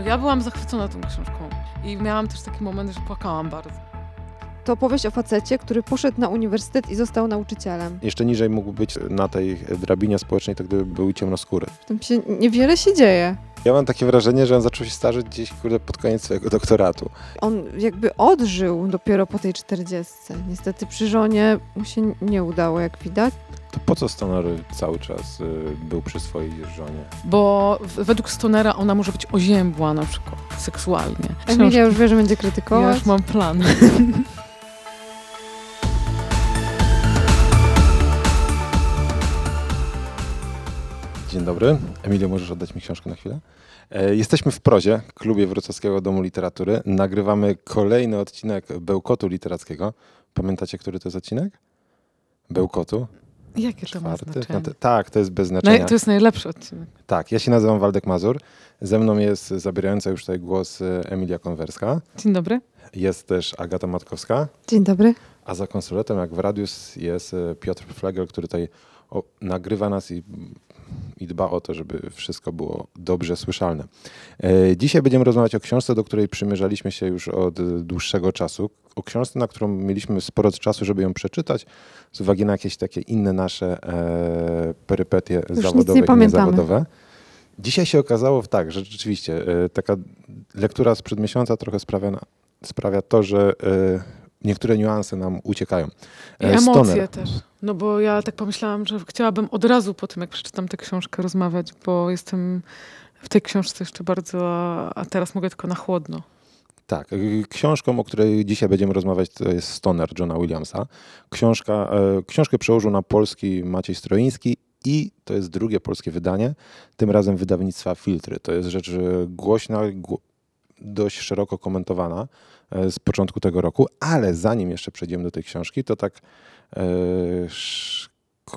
No ja byłam zachwycona tą książką i miałam też taki moment, że płakałam bardzo. To opowieść o facecie, który poszedł na uniwersytet i został nauczycielem. Jeszcze niżej mógł być na tej drabinie społecznej, to gdyby był ciemnoskóry. W tym się niewiele się dzieje. Ja mam takie wrażenie, że on zaczął się starzeć gdzieś kurde, pod koniec swojego doktoratu. On jakby odżył dopiero po tej czterdziestce. Niestety przy żonie mu się nie udało, jak widać. To po co Stoner cały czas y, był przy swojej żonie? Bo w- według Stonera ona może być oziębła na przykład seksualnie. Emilia już wie, że będzie ja krytykować. już mam plan. Dzień dobry. Emilio, możesz oddać mi książkę na chwilę? E, Jesteśmy w Prozie, klubie Wrocławskiego Domu Literatury. Nagrywamy kolejny odcinek Bełkotu Literackiego. Pamiętacie, który to jest odcinek? Bełkotu? Jakie to ma znaczenie? No tak, to jest bez znaczenia. Naj, to jest najlepszy odcinek. Tak, ja się nazywam Waldek Mazur. Ze mną jest zabierająca już tutaj głos e, Emilia Konwerska. Dzień dobry. Jest też Agata Matkowska. Dzień dobry. A za konsoletem, jak w Radius, jest e, Piotr Flegel, który tutaj o, nagrywa nas i, i dba o to, żeby wszystko było dobrze słyszalne. E, dzisiaj będziemy rozmawiać o książce, do której przymierzaliśmy się już od dłuższego czasu. O książce, na którą mieliśmy sporo czasu, żeby ją przeczytać, z uwagi na jakieś takie inne nasze e, perypetie nie zawodowe i niezawodowe. Dzisiaj się okazało tak, że rzeczywiście e, taka lektura sprzed miesiąca trochę sprawia, sprawia to, że e, niektóre niuanse nam uciekają. I E, emocje Stoner. też. No bo ja tak pomyślałam, że chciałabym od razu po tym, jak przeczytam tę książkę, rozmawiać, bo jestem w tej książce jeszcze bardzo, a- teraz mogę tylko na chłodno. Tak, y, książką, o której dzisiaj będziemy rozmawiać, to jest Stoner Johna Williamsa. Książka, e, książkę przełożył na polski Maciej Stroiński i to jest drugie polskie wydanie, tym razem wydawnictwa Filtry. To jest rzecz e, głośna, gło- dość szeroko komentowana z początku tego roku, ale zanim jeszcze przejdziemy do tej książki, to tak e,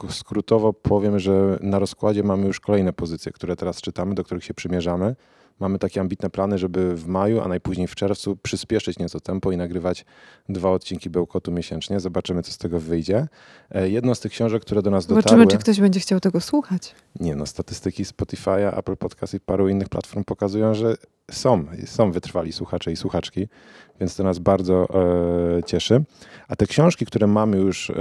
skrótowo powiem, że na rozkładzie mamy już kolejne pozycje, które teraz czytamy, do których się przymierzamy. Mamy takie ambitne plany, żeby w maju, a najpóźniej w czerwcu przyspieszyć nieco tempo i nagrywać dwa odcinki Bełkotu miesięcznie. Zobaczymy, co z tego wyjdzie. E, Jedną z tych książek, które do nas Zobaczymy, dotarły... czy ktoś będzie chciał tego słuchać. Nie no, statystyki Spotify'a, Apple Podcast i paru innych platform pokazują, że są, są wytrwali słuchacze i słuchaczki, więc to nas bardzo e, cieszy. A te książki, które mamy już e,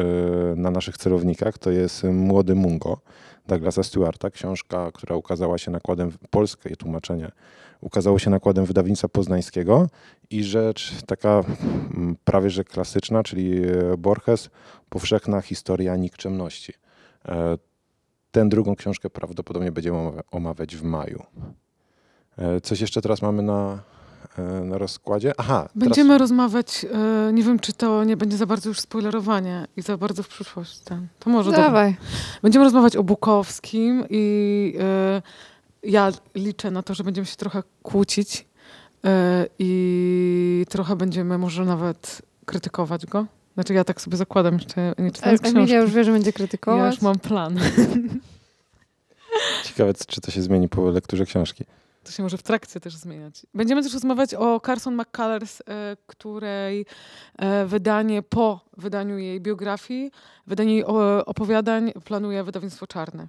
na naszych celownikach, to jest Młody Mungo Douglasa Stewarta, książka, która ukazała się nakładem, polskie tłumaczenie, ukazało się nakładem wydawnictwa poznańskiego i rzecz taka mm, prawie że klasyczna, czyli e, Borges, Powszechna historia nikczemności. E, Tę drugą książkę prawdopodobnie będziemy omawia- omawiać w maju. E, Coś jeszcze teraz mamy na, na rozkładzie? Aha, Będziemy rozmawiać, e, nie wiem, czy to nie będzie za bardzo już spoilerowanie i za bardzo w przyszłość. Ten. To może dobra. Dawaj. Będziemy rozmawiać o Bukowskim i e, ja liczę na to, że będziemy się trochę kłócić e, i trochę będziemy może nawet krytykować go. Znaczy ja tak sobie zakładam, jeszcze nie czytając książki. Emilia już wie, że będzie Ja krytykować. już mam plan. teraz ciekawe, czy to się zmieni po lekturze książki. To się może w trakcie też zmieniać. Będziemy też rozmawiać o Carson McCullers, e, której e, wydanie po wydaniu jej biografii, wydanie jej opowiadań planuje wydawnictwo Czarne.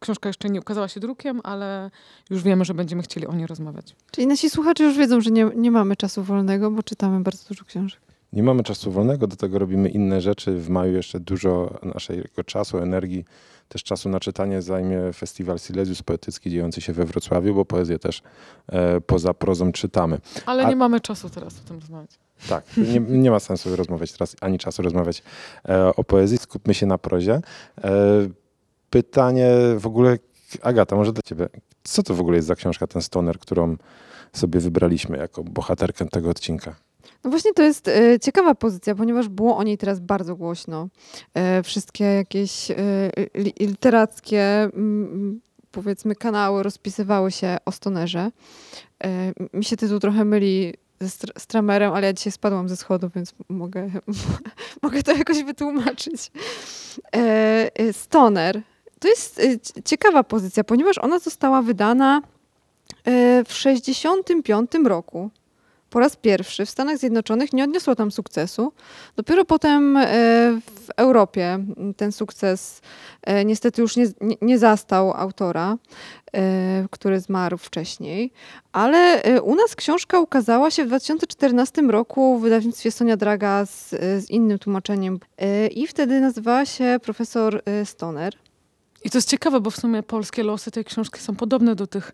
Książka jeszcze nie ukazała się drukiem, ale już wiemy, że będziemy chcieli o niej rozmawiać. Czyli nasi słuchacze już wiedzą, że nie, nie mamy czasu wolnego, bo czytamy bardzo dużo książek. Nie mamy czasu wolnego, do tego robimy inne rzeczy. W maju jeszcze dużo naszego czasu, energii, też czasu na czytanie zajmie festiwal Silesius Poetycki dziejący się we Wrocławiu, bo poezję też e, poza prozą czytamy. Ale A- nie mamy czasu teraz o tym rozmawiać. Tak, nie, nie ma sensu rozmawiać teraz, ani czasu rozmawiać e, o poezji. Skupmy się na prozie. E, pytanie w ogóle, Agata, może dla ciebie. Co to w ogóle jest za książka, ten stoner, którą sobie wybraliśmy jako bohaterkę tego odcinka? No właśnie to jest e, ciekawa pozycja, ponieważ było o niej teraz bardzo głośno. E, wszystkie jakieś e, li, literackie mm, powiedzmy kanały rozpisywały się o stonerze. Mi się tytuł trochę myli ze str- Stramerem, ale ja dzisiaj spadłam ze schodów, więc mogę, mogę to jakoś wytłumaczyć. Stoner to jest ciekawa pozycja, ponieważ ona została wydana w 65 roku. Po raz pierwszy w Stanach Zjednoczonych nie odniosła tam sukcesu. Dopiero potem e, w Europie ten sukces e, niestety już nie, nie, zastał autora, e, który zmarł wcześniej. Ale u nas książka ukazała się w 2014 roku w wydawnictwie Sonia Draga z, z innym tłumaczeniem. I wtedy nazywała się profesor Stoner. I to jest ciekawe, bo w sumie polskie losy tej książki są podobne do tych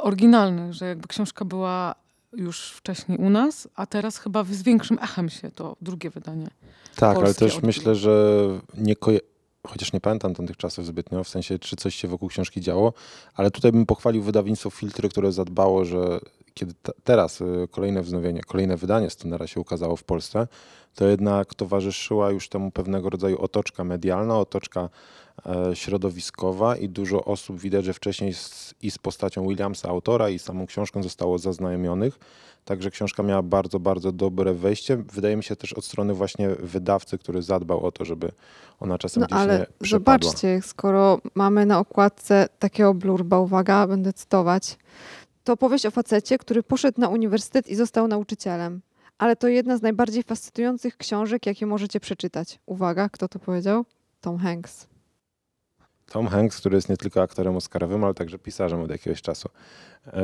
oryginalnych, że jakby książka była już wcześniej u nas, a teraz chyba z większym echem się to drugie wydanie. Tak, ale też myślę, że nie koje... chociaż nie pamiętam tamtych czasów zbytnio, w sensie czy coś się wokół książki działo, ale tutaj bym pochwalił wydawnictwo Filtry, które zadbało, że kiedy ta- teraz y, kolejne wznowienie, kolejne wydanie Stonera się ukazało w Polsce, to jednak towarzyszyła już temu pewnego rodzaju otoczka medialna, otoczka środowiskowa i dużo osób widać, że wcześniej z, i z postacią Williamsa, autora i samą książką zostało zaznajomionych. Także książka miała bardzo, bardzo dobre wejście. Wydaje mi się też od strony właśnie wydawcy, który zadbał o to, żeby ona czasem No gdzieś ale nie przepadła. zobaczcie, skoro mamy na okładce takiego blurba, uwaga, będę cytować, to powieść o facecie, który poszedł na uniwersytet i został nauczycielem. Ale to jedna z najbardziej fascynujących książek, jakie możecie przeczytać. Uwaga, kto to powiedział? Tom Hanks. Tom Hanks, który jest nie tylko aktorem oscarowym, ale także pisarzem od jakiegoś czasu. E,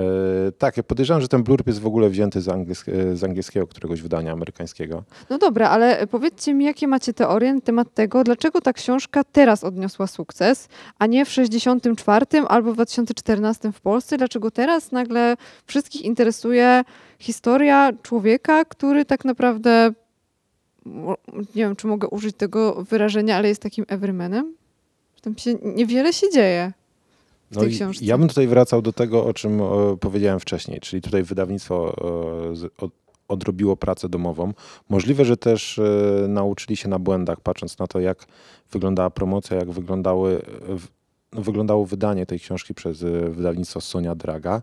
tak, ja podejrzewam, że ten blurb jest w ogóle wzięty z, angiels- z angielskiego któregoś wydania amerykańskiego. No dobra, ale powiedzcie mi, jakie macie teorie na temat tego, dlaczego ta książka teraz odniosła sukces, a nie w 64 albo w 2014 w Polsce? Dlaczego teraz nagle wszystkich interesuje historia człowieka, który tak naprawdę, nie wiem, czy mogę użyć tego wyrażenia, ale jest takim everymanem? Tam się niewiele się dzieje. w tej No i książce. ja bym tutaj wracał do tego, o czym e, powiedziałem wcześniej, czyli tutaj wydawnictwo e, z, od, odrobiło pracę domową. Możliwe, że też e, nauczyli się na błędach, patrząc na to, jak wyglądała promocja, jak wyglądały, w, no, wyglądało wydanie tej książki przez wydawnictwo Sonia Draga.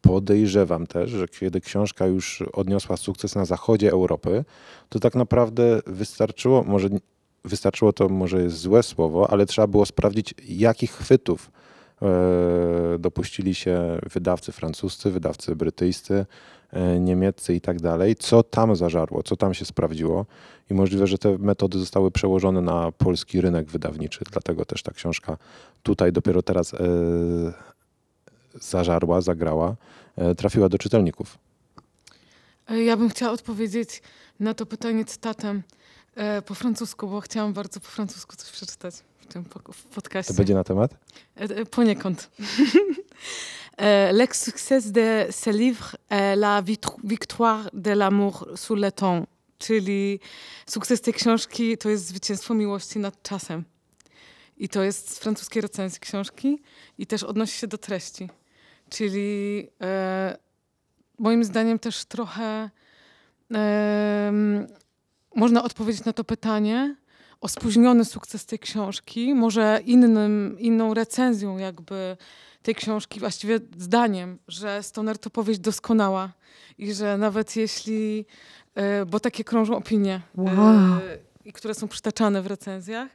Podejrzewam też, że kiedy książka już odniosła sukces na zachodzie Europy, to tak naprawdę wystarczyło, może wystarczyło to może jest złe słowo, ale trzeba było sprawdzić, jakich chwytów e, dopuścili się wydawcy francuscy, wydawcy brytyjscy, e, niemieccy i tak dalej, co tam zażarło, co tam się sprawdziło? I możliwe, że te metody zostały przełożone na polski rynek wydawniczy, dlatego też ta książka tutaj dopiero teraz e, zażarła, zagrała, trafiła do czytelników. Ja bym chciała odpowiedzieć na to pytanie cytatem e, po francusku, bo chciałam bardzo po francusku coś przeczytać w tym po- w podcaście. To będzie na temat? E, e, Poniekąd. E, Le succès de ce livre est la victoire de l'amour sous le temps. Czyli sukces tej książki to jest zwycięstwo miłości nad czasem. I to jest z francuskiej recenzji książki i też odnosi się do treści. Czyli e, moim zdaniem też trochę em, można odpowiedzieć na to pytanie o spóźniony sukces tej książki, może innym, inną recenzją jakby tej książki, właściwie zdaniem, że Stoner to powieść doskonała i że nawet jeśli, e, bo takie krążą opinie, Wow. e, i które są przytaczane w recenzjach,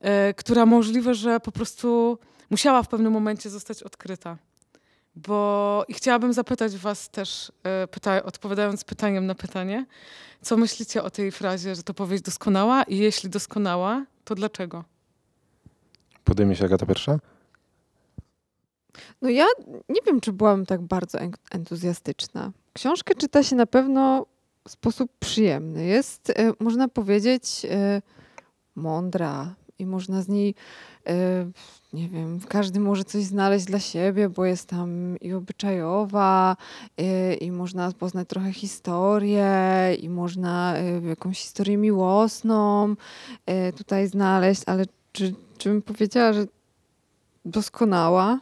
e, która możliwe, że po prostu musiała w pewnym momencie zostać odkryta. Bo i chciałabym zapytać was też, e, pyta, odpowiadając pytaniem na pytanie, co myślicie o tej frazie, że to powieść doskonała i jeśli doskonała, to dlaczego? Podejmie się Agata pierwsza? No ja nie wiem, czy byłam tak bardzo en- entuzjastyczna. Książkę czyta się na pewno w sposób przyjemny. Jest, e, można powiedzieć, e, mądra i można z niej, nie wiem, każdy może coś znaleźć dla siebie, bo jest tam i obyczajowa, e, i można poznać trochę historię, i można e, jakąś historię miłosną e, tutaj znaleźć, ale czy, czy bym powiedziała, że doskonała?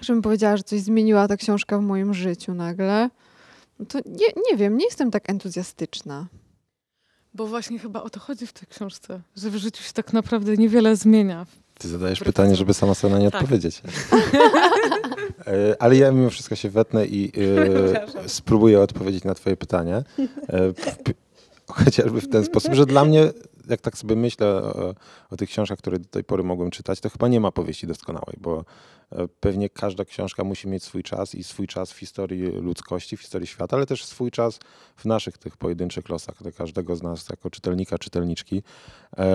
żebym powiedziała, że coś zmieniła ta książka w moim życiu nagle, no to nie, nie wiem, nie jestem tak entuzjastyczna. Bo właśnie chyba o to chodzi w tej książce, że w życiu się tak naprawdę niewiele zmienia. Ty zadajesz pytanie, żeby sama sobie na nie Tak. odpowiedzieć. E, Ale ja mimo wszystko się wetnę i Przepraszam. spróbuję odpowiedzieć na twoje pytanie. E, Chociażby w ten sposób, że dla mnie jak tak sobie myślę o, o tych książkach, które do tej pory mogłem czytać, to chyba nie ma powieści doskonałej, bo pewnie każda książka musi mieć swój czas i swój czas w historii ludzkości, w historii świata, ale też swój czas w naszych tych pojedynczych losach, dla każdego z nas jako czytelnika, czytelniczki. E,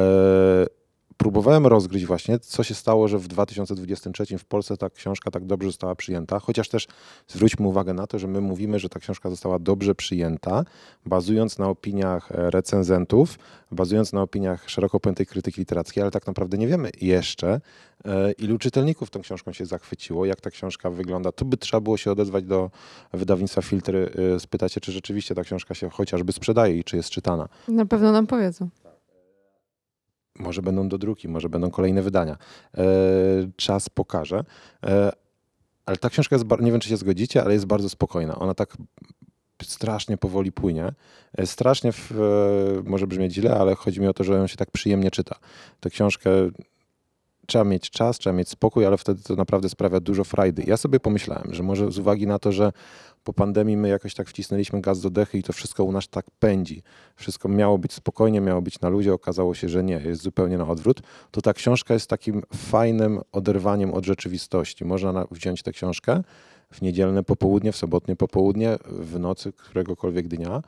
próbowałem rozgryźć właśnie, co się stało, że w 2023 w Polsce ta książka tak dobrze została przyjęta, chociaż też zwróćmy uwagę na to, że my mówimy, że ta książka została dobrze przyjęta, bazując na opiniach e, recenzentów, bazując na opiniach szeroko pojętej krytyki literackiej, ale tak naprawdę nie wiemy jeszcze, e, ilu czytelników tą książką się zachwyciło, jak ta książka wygląda. Tu by trzeba było się odezwać do wydawnictwa Filtry, e, spytać się, czy rzeczywiście ta książka się chociażby sprzedaje i czy jest czytana. Na pewno nam powiedzą. Może będą dodruki, może będą kolejne wydania. E, czas pokaże. E, ale ta książka jest, nie wiem czy się zgodzicie, ale jest bardzo spokojna. Ona tak strasznie powoli płynie. E, strasznie, w, może brzmieć źle, ale chodzi mi o to, że ją się tak przyjemnie czyta. Tę książkę trzeba mieć czas, trzeba mieć spokój, ale wtedy to naprawdę sprawia dużo frajdy. Ja sobie pomyślałem, że może z uwagi na to, że po pandemii my jakoś tak wcisnęliśmy gaz do dechy i to wszystko u nas tak pędzi. Wszystko miało być spokojnie, miało być na ludzie, okazało się, że nie, jest zupełnie na odwrót. To ta książka jest takim fajnym oderwaniem od rzeczywistości. Można wziąć tę książkę, w niedzielne popołudnie, w sobotnie popołudnie, w nocy któregokolwiek dnia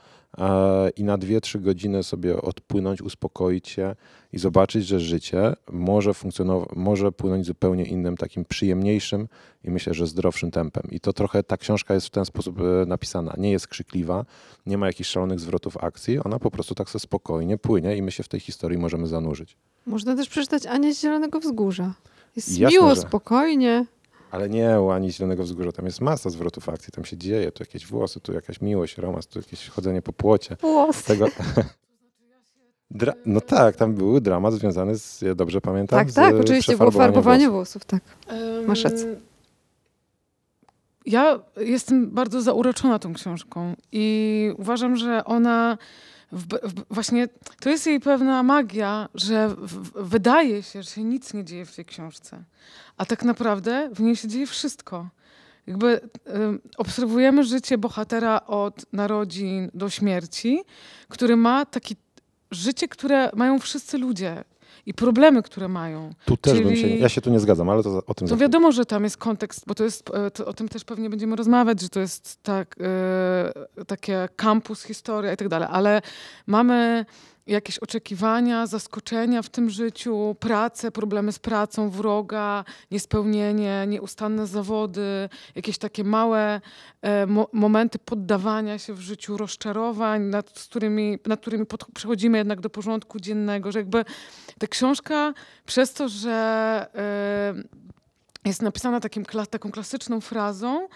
i na 2-3 godziny sobie odpłynąć, uspokoić się i zobaczyć, że życie może funkcjonować, może płynąć zupełnie innym, takim przyjemniejszym i myślę, że zdrowszym tempem. I to trochę ta książka jest w ten sposób e, napisana. Nie jest krzykliwa, nie ma jakichś szalonych zwrotów akcji, ona po prostu tak sobie spokojnie płynie i my się w tej historii możemy zanurzyć. Można też przeczytać Anię z Zielonego Wzgórza. Jest Jasne, miło, że- spokojnie. Ale nie u Ani Zielonego Wzgórza, tam jest masa zwrotów akcji, tam się dzieje, tu jakieś włosy, tu jakaś miłość, romans, tu jakieś chodzenie po płocie. Włos. Tego... Dra... No tak, tam był dramat związany z, ja dobrze pamiętam, Tak, z tak, oczywiście było farbowanie włosów. włosów, tak. Masz rację. Ja jestem bardzo zauroczona tą książką i uważam, że ona w, w, właśnie to jest jej pewna magia, że w, wydaje się, że się nic nie dzieje w tej książce, a tak naprawdę w niej się dzieje wszystko. Jakby em, obserwujemy życie bohatera od narodzin do śmierci, który ma takie życie, które mają wszyscy ludzie i problemy, które mają. Tu też bym się, Czyli- ja się tu nie zgadzam, ale to o tym To wiadomo, że tam jest kontekst, bo to jest, e, to, o tym też pewnie będziemy rozmawiać, że to jest tak, e, takie kampus, historia i tak dalej, ale mamy jakieś oczekiwania, zaskoczenia w tym życiu, pracę, problemy z pracą, wroga, niespełnienie, nieustanne zawody, jakieś takie małe e, mo momenty poddawania się w życiu, rozczarowań, nad którymi, nad którymi przechodzimy jednak do porządku dziennego, że jakby ta książka przez to, że e, jest napisana takim, taką klasyczną frazą,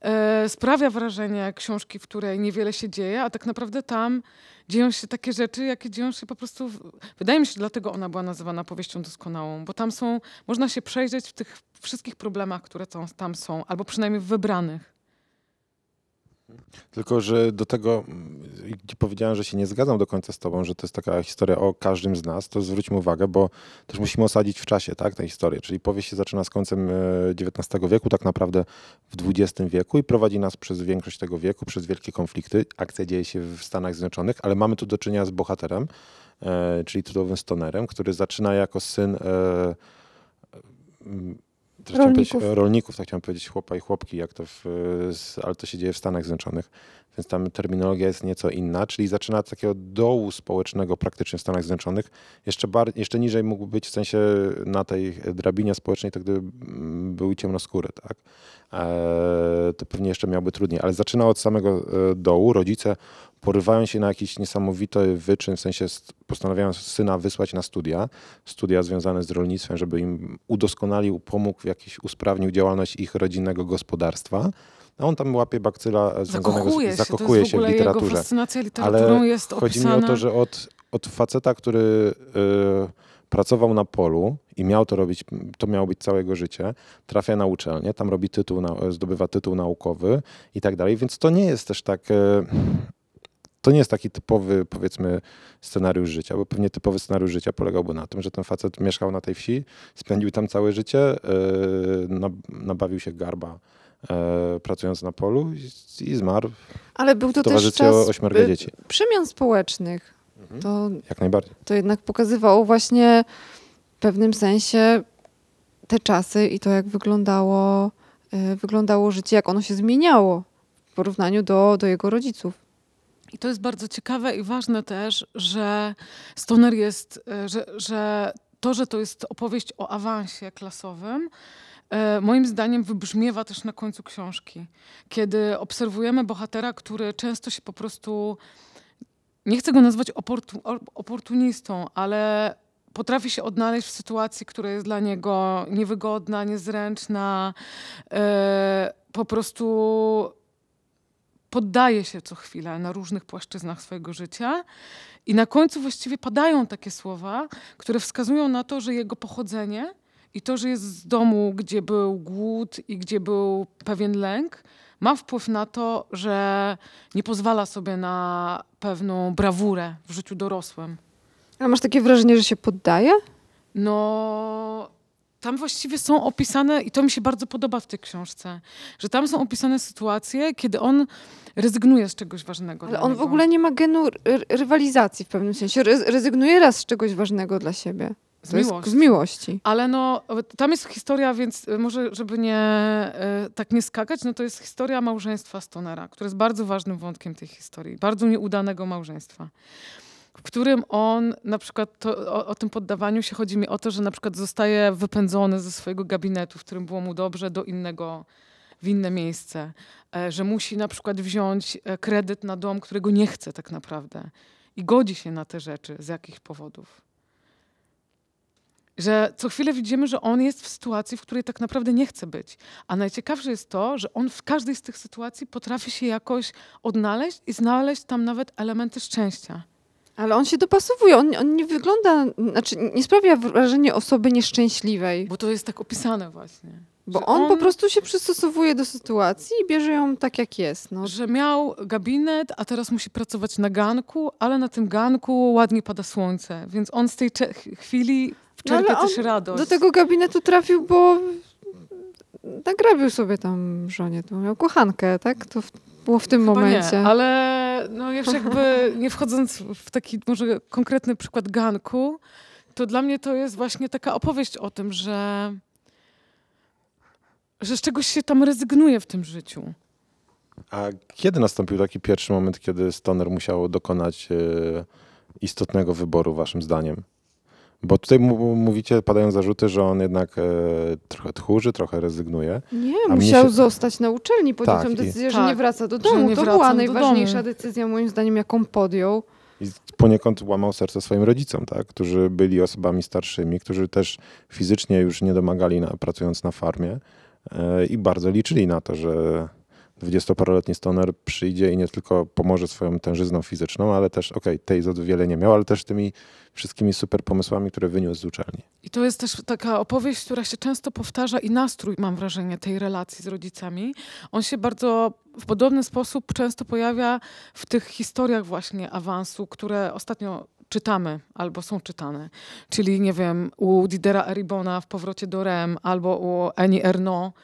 e, sprawia wrażenie książki, w której niewiele się dzieje, a tak naprawdę tam dzieją się takie rzeczy, jakie dzieją się po prostu. W, wydaje mi się, dlatego ona była nazywana powieścią doskonałą, bo tam są, można się przejrzeć w tych wszystkich problemach, które tam są, albo przynajmniej w wybranych. Tylko, że do tego mm, powiedziałem, że się nie zgadzam do końca z tobą, że to jest taka historia o każdym z nas, to zwróćmy uwagę, bo też musimy osadzić w czasie tak, tę historię. Czyli powieść się zaczyna z końcem e, XIX wieku, tak naprawdę w XX wieku i prowadzi nas przez większość tego wieku, przez wielkie konflikty. Akcja dzieje się w Stanach Zjednoczonych, ale mamy tu do czynienia z bohaterem, e, czyli tytułowym stonerem, który zaczyna jako syn Rolników. rolników, tak chciałem powiedzieć, chłopa i chłopki, jak to w, ale to się dzieje w Stanach Zjednoczonych, więc tam terminologia jest nieco inna, czyli zaczyna od takiego dołu społecznego praktycznie w Stanach Zjednoczonych. Jeszcze, bar, jeszcze niżej mógł być w sensie na tej drabinie społecznej, to gdyby mm, były ciemnoskóre, tak? E, to pewnie jeszcze miałby trudniej, ale zaczyna od samego e, dołu. Rodzice porywają się na jakiś niesamowity wyczyn, w sensie st- postanawiają syna wysłać na studia, studia związane z rolnictwem, żeby im udoskonalił, pomógł, jakiś usprawnił działalność ich rodzinnego gospodarstwa. A on tam łapie bakcyla e, związanego Zakochuje z, się, zakochuje to jest w się w ogóle jego literaturze. fascynacja literaturą Ale jest Chodzi opisana... mi o to, że od, od faceta, który y, pracował na polu i miał to robić, to miało być całe jego życie, trafia na uczelnię, tam robi tytuł, na, zdobywa tytuł naukowy i tak dalej, więc to nie jest też tak... y, to nie jest taki typowy, powiedzmy, scenariusz życia, bo pewnie typowy scenariusz życia polegałby na tym, że ten facet mieszkał na tej wsi, spędził tam całe życie, yy, nab- nabawił się garba pracując na polu i, i zmarł Ale był to w też czas ośmiorga dzieci. przemian społecznych. To, Jak najbardziej. to jednak pokazywało właśnie w pewnym sensie te czasy i to, jak wyglądało, e, wyglądało życie, jak ono się zmieniało w porównaniu do, do jego rodziców. I to jest bardzo ciekawe i ważne też, że Stoner jest, e, że, że to, że to jest opowieść o awansie klasowym, e, moim zdaniem wybrzmiewa też na końcu książki. Kiedy obserwujemy bohatera, który często się po prostu, nie chcę go nazwać oportu, oportunistą, ale potrafi się odnaleźć w sytuacji, która jest dla niego niewygodna, niezręczna, e, po prostu poddaje się co chwilę na różnych płaszczyznach swojego życia. I na końcu właściwie padają takie słowa, które wskazują na to, że jego pochodzenie i to, że jest z domu, gdzie był głód i gdzie był pewien lęk, ma wpływ na to, że nie pozwala sobie na pewną brawurę w życiu dorosłym. A masz takie wrażenie, że się poddaje? No, tam właściwie są opisane, i to mi się bardzo podoba w tej książce, że tam są opisane sytuacje, kiedy on rezygnuje z czegoś ważnego. Ale on w niego. ogóle nie ma genu ry- rywalizacji w pewnym sensie. Re- rezygnuje raz z czegoś ważnego dla siebie. Z To jest miłości. z miłości. Ale no, tam jest historia, więc y, może, żeby nie e, tak nie skakać, no to jest historia małżeństwa Stonera, które jest bardzo ważnym wątkiem tej historii. Bardzo nieudanego małżeństwa. W którym on, na przykład to, o, o tym poddawaniu się chodzi mi o to, że na przykład zostaje wypędzony ze swojego gabinetu, w którym było mu dobrze, do innego, w inne miejsce. E, że musi na przykład wziąć e, kredyt na dom, którego nie chce tak naprawdę. I godzi się na te rzeczy z jakich powodów że co chwilę widzimy, że on jest w sytuacji, w której tak naprawdę nie chce być. A najciekawsze jest to, że on w każdej z tych sytuacji potrafi się jakoś odnaleźć i znaleźć tam nawet elementy szczęścia. Ale on się dopasowuje. On, on nie wygląda, znaczy nie sprawia wrażenia osoby nieszczęśliwej. Bo to jest tak opisane właśnie. Bo że on, po prostu się przystosowuje do sytuacji i bierze ją tak, jak jest. No. Że miał gabinet, a teraz musi pracować na ganku, ale na tym ganku ładnie pada słońce. Więc on z tej chwili No, czerpie on też radość. Do tego gabinetu trafił, bo nagrabił sobie tam żonie, to miał kochankę, tak? To w, było w tym Chyba momencie. Nie, ale no już jakby nie wchodząc w taki może konkretny przykład ganku, to dla mnie to jest właśnie taka opowieść o tym, że, że z czegoś się tam rezygnuje w tym życiu. A kiedy nastąpił taki pierwszy moment, kiedy Stoner musiał dokonać e, istotnego wyboru, waszym zdaniem? Bo tutaj mówicie, padają zarzuty, że on jednak e, trochę tchórzy, trochę rezygnuje. Nie, musiał się- zostać na uczelni, podjął Tak, tę i- decyzję, że Tak, nie wraca do domu. To była do najważniejsza domu. decyzja, moim zdaniem, jaką podjął. I poniekąd łamał serce swoim rodzicom, tak? którzy byli osobami starszymi, którzy też fizycznie już nie domagali, na, pracując na farmie i bardzo liczyli na to, że dwudziestoparoletni stoner przyjdzie i nie tylko pomoże swoją tężyzną fizyczną, ale też, okej, tej za wiele nie miał, ale też tymi wszystkimi super pomysłami, które wyniósł z uczelni. I to jest też taka opowieść, która się często powtarza i nastrój, mam wrażenie, tej relacji z rodzicami. On się bardzo w podobny sposób często pojawia w tych historiach właśnie awansu, które ostatnio czytamy albo są czytane. Czyli, nie wiem, u Didera Eribona w Powrocie do Rem albo u Annie Ernaux,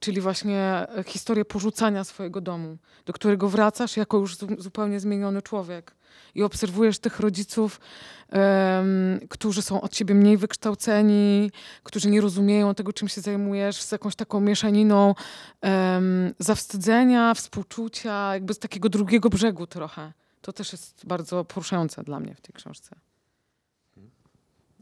czyli właśnie e, historię porzucania swojego domu, do którego wracasz jako już zu- zupełnie zmieniony człowiek. I obserwujesz tych rodziców, em, którzy są od ciebie mniej wykształceni, którzy nie rozumieją tego, czym się zajmujesz, z jakąś taką mieszaniną em, zawstydzenia, współczucia, jakby z takiego drugiego brzegu trochę. To też jest bardzo poruszające dla mnie w tej książce.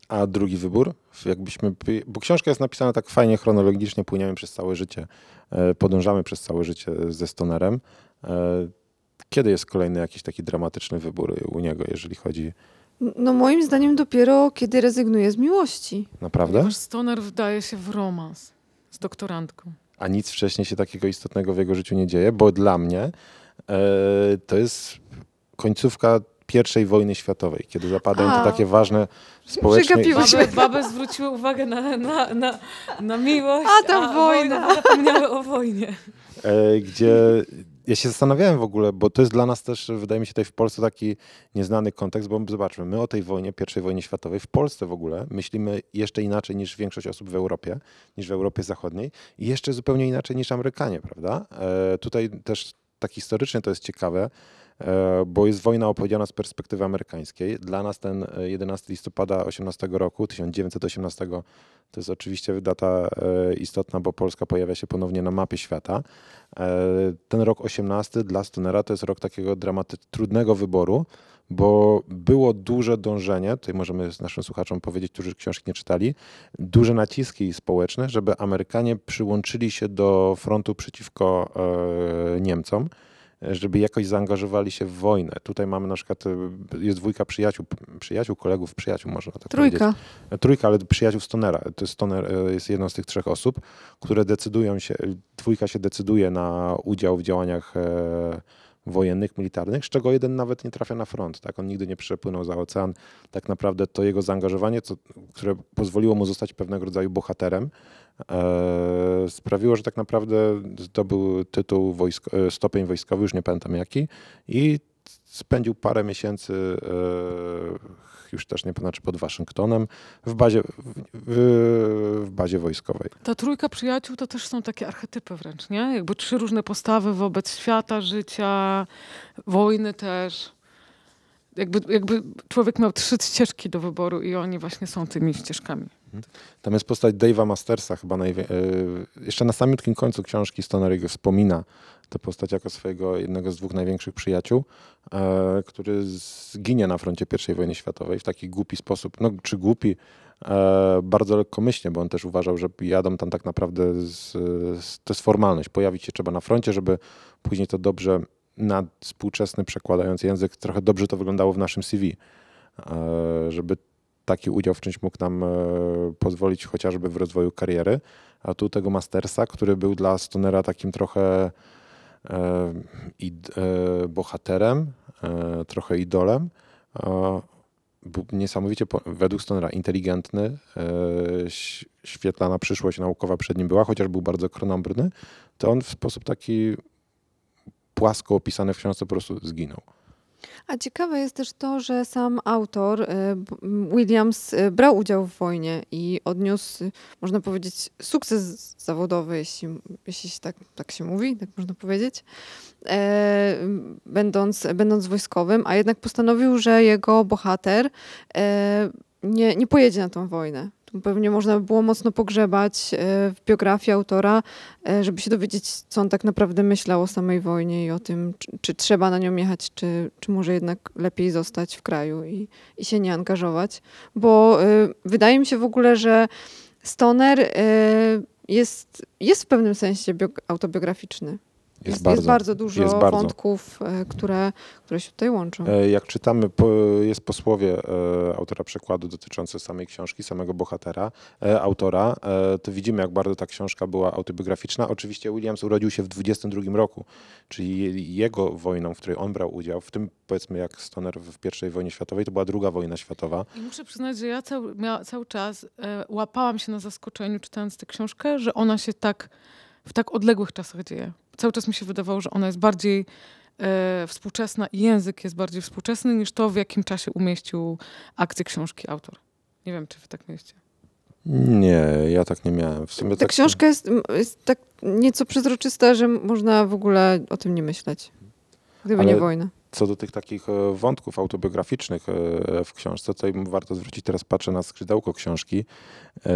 A drugi wybór, jakbyśmy, bo książka jest napisana tak fajnie, chronologicznie, płyniemy przez całe życie, e, podążamy przez całe życie ze Stonerem. E, Kiedy jest kolejny jakiś taki dramatyczny wybór u niego, jeżeli chodzi No moim zdaniem dopiero, kiedy rezygnuje z miłości. naprawdę? Ponieważ Stoner wdaje się w romans z doktorantką. A nic wcześniej się takiego istotnego w jego życiu nie dzieje, bo dla mnie e, to jest końcówka pierwszej wojny światowej, kiedy zapadają A. te takie ważne. Przegapiłeś. Baby, baby zwróciły uwagę na, na, na, na miłość, A, tam wojna. bo zapomniały o wojnie. e, gdzie ja się zastanawiałem w ogóle, bo to jest dla nas też, wydaje mi się, tutaj w Polsce taki nieznany kontekst, bo zobaczmy, my o tej wojnie, pierwszej wojnie światowej w Polsce w ogóle myślimy jeszcze inaczej niż większość osób w Europie, niż w Europie Zachodniej i jeszcze zupełnie inaczej niż Amerykanie, prawda? E, tutaj też tak historycznie to jest ciekawe, bo jest wojna opowiedziana z perspektywy amerykańskiej. Dla nas ten e, 11 listopada 18 roku, 1918, to jest oczywiście data e, istotna, bo Polska pojawia się ponownie na mapie świata. E, Ten rok 18 dla Stonera to jest rok takiego dramaty, trudnego wyboru, bo było duże dążenie, tutaj możemy z naszym słuchaczom powiedzieć, którzy książki nie czytali, duże naciski społeczne, żeby Amerykanie przyłączyli się do frontu przeciwko e, Niemcom, e, żeby jakoś zaangażowali się w wojnę. Tutaj mamy na przykład, e, jest dwójka przyjaciół, przyjaciół, kolegów, przyjaciół można tak powiedzieć. Trójka. Trójka, ale przyjaciół Stonera. To jest Stoner e, jest jedną z tych trzech osób, które decydują się, dwójka się decyduje na udział w działaniach e, wojennych, militarnych, z czego jeden nawet nie trafia na front. Tak? On nigdy nie przepłynął za ocean. Tak naprawdę to jego zaangażowanie, co, które pozwoliło mu zostać pewnego rodzaju bohaterem, e, sprawiło, że tak naprawdę zdobył tytuł wojsko, e, stopień wojskowy, już nie pamiętam jaki, i spędził parę miesięcy e, już też nie pamiętam, czy pod Waszyngtonem, w bazie, w, w, w bazie wojskowej. Ta trójka przyjaciół to też są takie archetypy wręcz, nie? Jakby trzy różne postawy wobec świata, życia, wojny też. Jakby, jakby człowiek miał trzy ścieżki do wyboru i oni właśnie są tymi ścieżkami. Tam jest postać Dave'a Mastersa, chyba najwie- e, jeszcze na samym końcu książki Stoner jego wspomina tę postać jako swojego jednego z dwóch największych przyjaciół, e, który zginie na froncie I wojny światowej w taki głupi sposób, no czy głupi, e, bardzo lekkomyślnie, bo on też uważał, że jadą tam tak naprawdę, z, z, to jest formalność, pojawić się trzeba na froncie, żeby później to dobrze na współczesny przekładając język, trochę dobrze to wyglądało w naszym CV, e, żeby taki udział w czymś mógł nam e, pozwolić chociażby w rozwoju kariery. A tu tego Mastersa, który był dla Stonera takim trochę id, e, bohaterem, e, trochę idolem. E, był niesamowicie, według Stonera, inteligentny, świetlana przyszłość naukowa przed nim była, chociaż był bardzo krnąbrny, to on w sposób taki płasko opisany w książce po prostu zginął. A ciekawe jest też to, że sam autor, y, Williams, y, brał udział w wojnie i odniósł, można powiedzieć, sukces zawodowy, jeśli, jeśli się tak, tak się mówi, tak można powiedzieć, e, będąc, będąc wojskowym, a jednak postanowił, że jego bohater e, nie, nie pojedzie na tą wojnę. Pewnie można by było mocno pogrzebać e, w biografii autora, e, żeby się dowiedzieć, co on tak naprawdę myślał o samej wojnie i o tym, czy, czy trzeba na nią jechać, czy, czy może jednak lepiej zostać w kraju i, i się nie angażować. Bo e, wydaje mi się w ogóle, że Stoner jest, jest w pewnym sensie bio- autobiograficzny. Jest, jest bardzo dużo jest bardzo. wątków, e, które, które się tutaj łączą. E, Jak czytamy, jest posłowie e, autora przekładu dotyczące samej książki, samego bohatera, autora, to widzimy, jak bardzo ta książka była autobiograficzna. Oczywiście Williams urodził się w 22 roku, czyli je- jego wojną, w której on brał udział, w tym powiedzmy jak Stoner w I wojnie światowej, to była druga wojna światowa. I muszę przyznać, że ja cały, mia, cały czas łapałam się na zaskoczeniu, czytając tę książkę, że ona się tak w tak odległych czasach dzieje. Cały czas mi się wydawało, że ona jest bardziej e, współczesna i język jest bardziej współczesny niż to, w jakim czasie umieścił akcję książki autor. Nie wiem, czy wy tak myślicie. Nie, ja tak nie miałem. W sumie Ta tak, książka jest, jest tak nieco przezroczysta, że można w ogóle o tym nie myśleć. Gdyby Ale- nie wojna. Co do tych takich e, wątków autobiograficznych e, w książce, tutaj warto zwrócić, teraz patrzę na skrzydełko książki e,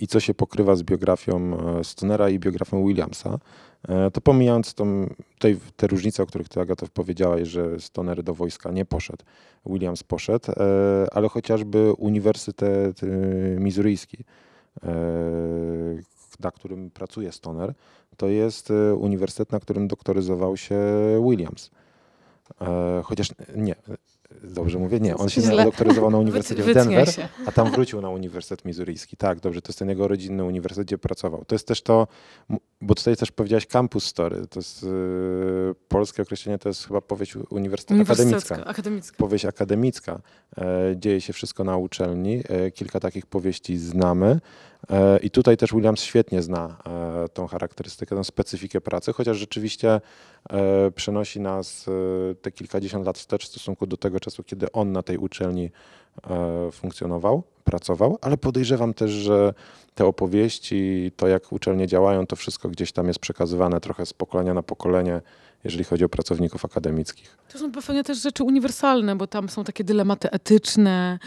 i co się pokrywa z biografią Stonera i biografią Williamsa, to pomijając tą, tutaj te różnice, o których ty Agato powiedziałaś, że Stoner do wojska nie poszedł, Williams poszedł, ale chociażby Uniwersytet e, Mizuryjski, na którym pracuje Stoner, to jest uniwersytet, na którym doktoryzował się Williams. E, chociaż nie, dobrze mówię, nie, on się Źle. doktoryzował na Uniwersytecie w Denver, się. a tam wrócił na Uniwersytet Mizuryjski. Tak, dobrze, to jest ten jego rodzinny uniwersytet, gdzie pracował. To jest też to, bo tutaj też powiedziałaś campus story, to jest e, polskie określenie, to jest chyba powieść uniwersytet akademicka akademicka. powieść akademicka. E, dzieje się wszystko na uczelni. E, kilka takich powieści znamy. E, I tutaj też Williams świetnie zna e, tą charakterystykę, tą specyfikę pracy, chociaż rzeczywiście e, przenosi nas te kilkadziesiąt lat wstecz w stosunku do tego czasu, kiedy on na tej uczelni funkcjonował, pracował, ale podejrzewam też, że te opowieści, to jak uczelnie działają, to wszystko gdzieś tam jest przekazywane trochę z pokolenia na pokolenie, jeżeli chodzi o pracowników akademickich. To są pewnie też rzeczy uniwersalne, bo tam są takie dylematy etyczne,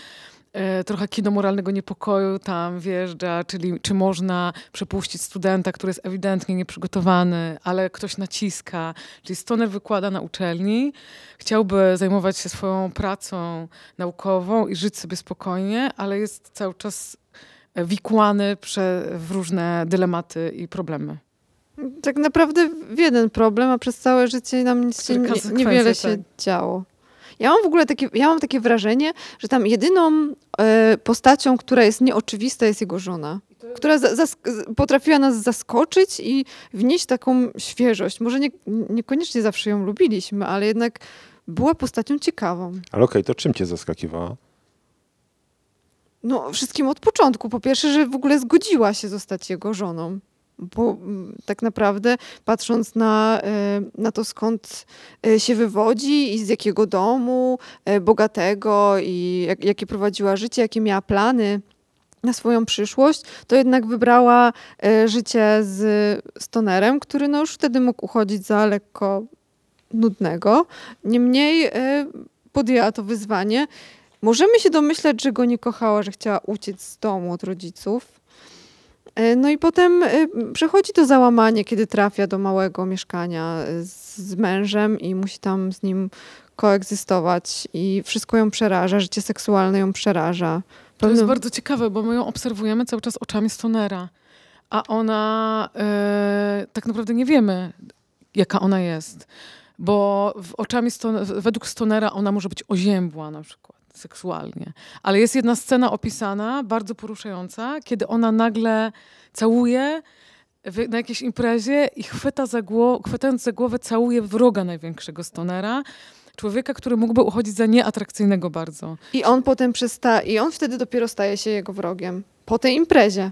trochę kino moralnego niepokoju tam wjeżdża, czyli czy można przepuścić studenta, który jest ewidentnie nieprzygotowany, ale ktoś naciska. Czyli Stoner wykłada na uczelni, chciałby zajmować się swoją pracą naukową i żyć sobie spokojnie, ale jest cały czas wikłany w różne dylematy i problemy. Tak naprawdę w jeden problem, a przez całe życie nam nic się, nie, niewiele się tak. działo. Ja mam w ogóle takie, ja mam takie wrażenie, że tam jedyną e, postacią, która jest nieoczywista, jest jego żona. Która za, potrafiła nas zaskoczyć i wnieść taką świeżość. Może nie, niekoniecznie zawsze ją lubiliśmy, ale jednak była postacią ciekawą. Ale okej, to czym cię zaskakiwała? No, wszystkim od początku. Po pierwsze, że w ogóle zgodziła się zostać jego żoną. Bo mm, tak naprawdę, patrząc na, e, na to, skąd e, się wywodzi i z jakiego domu e, bogatego, i jak, jakie prowadziła życie, jakie miała plany na swoją przyszłość, to jednak wybrała życie z stonerem, który no już wtedy mógł uchodzić za lekko nudnego. Niemniej podjęła to wyzwanie. Możemy się domyśleć, że go nie kochała, że chciała uciec z domu od rodziców. E, No i potem e, przechodzi to załamanie, kiedy trafia do małego mieszkania e, z, mężem i musi tam z nim koegzystować i wszystko ją przeraża, życie seksualne ją przeraża. To jest bardzo ciekawe, bo my ją obserwujemy cały czas oczami Stonera, a ona tak naprawdę nie wiemy, jaka ona jest. Bo w oczami Ston- według Stonera ona może być oziębła na przykład seksualnie. Ale jest jedna scena opisana, bardzo poruszająca, kiedy ona nagle całuje na jakiejś imprezie i chwyta za gło- chwytając za głowę całuje wroga największego Stonera. Człowieka, który mógłby uchodzić za nieatrakcyjnego bardzo. I on potem przesta i on wtedy dopiero staje się jego wrogiem. Po tej imprezie.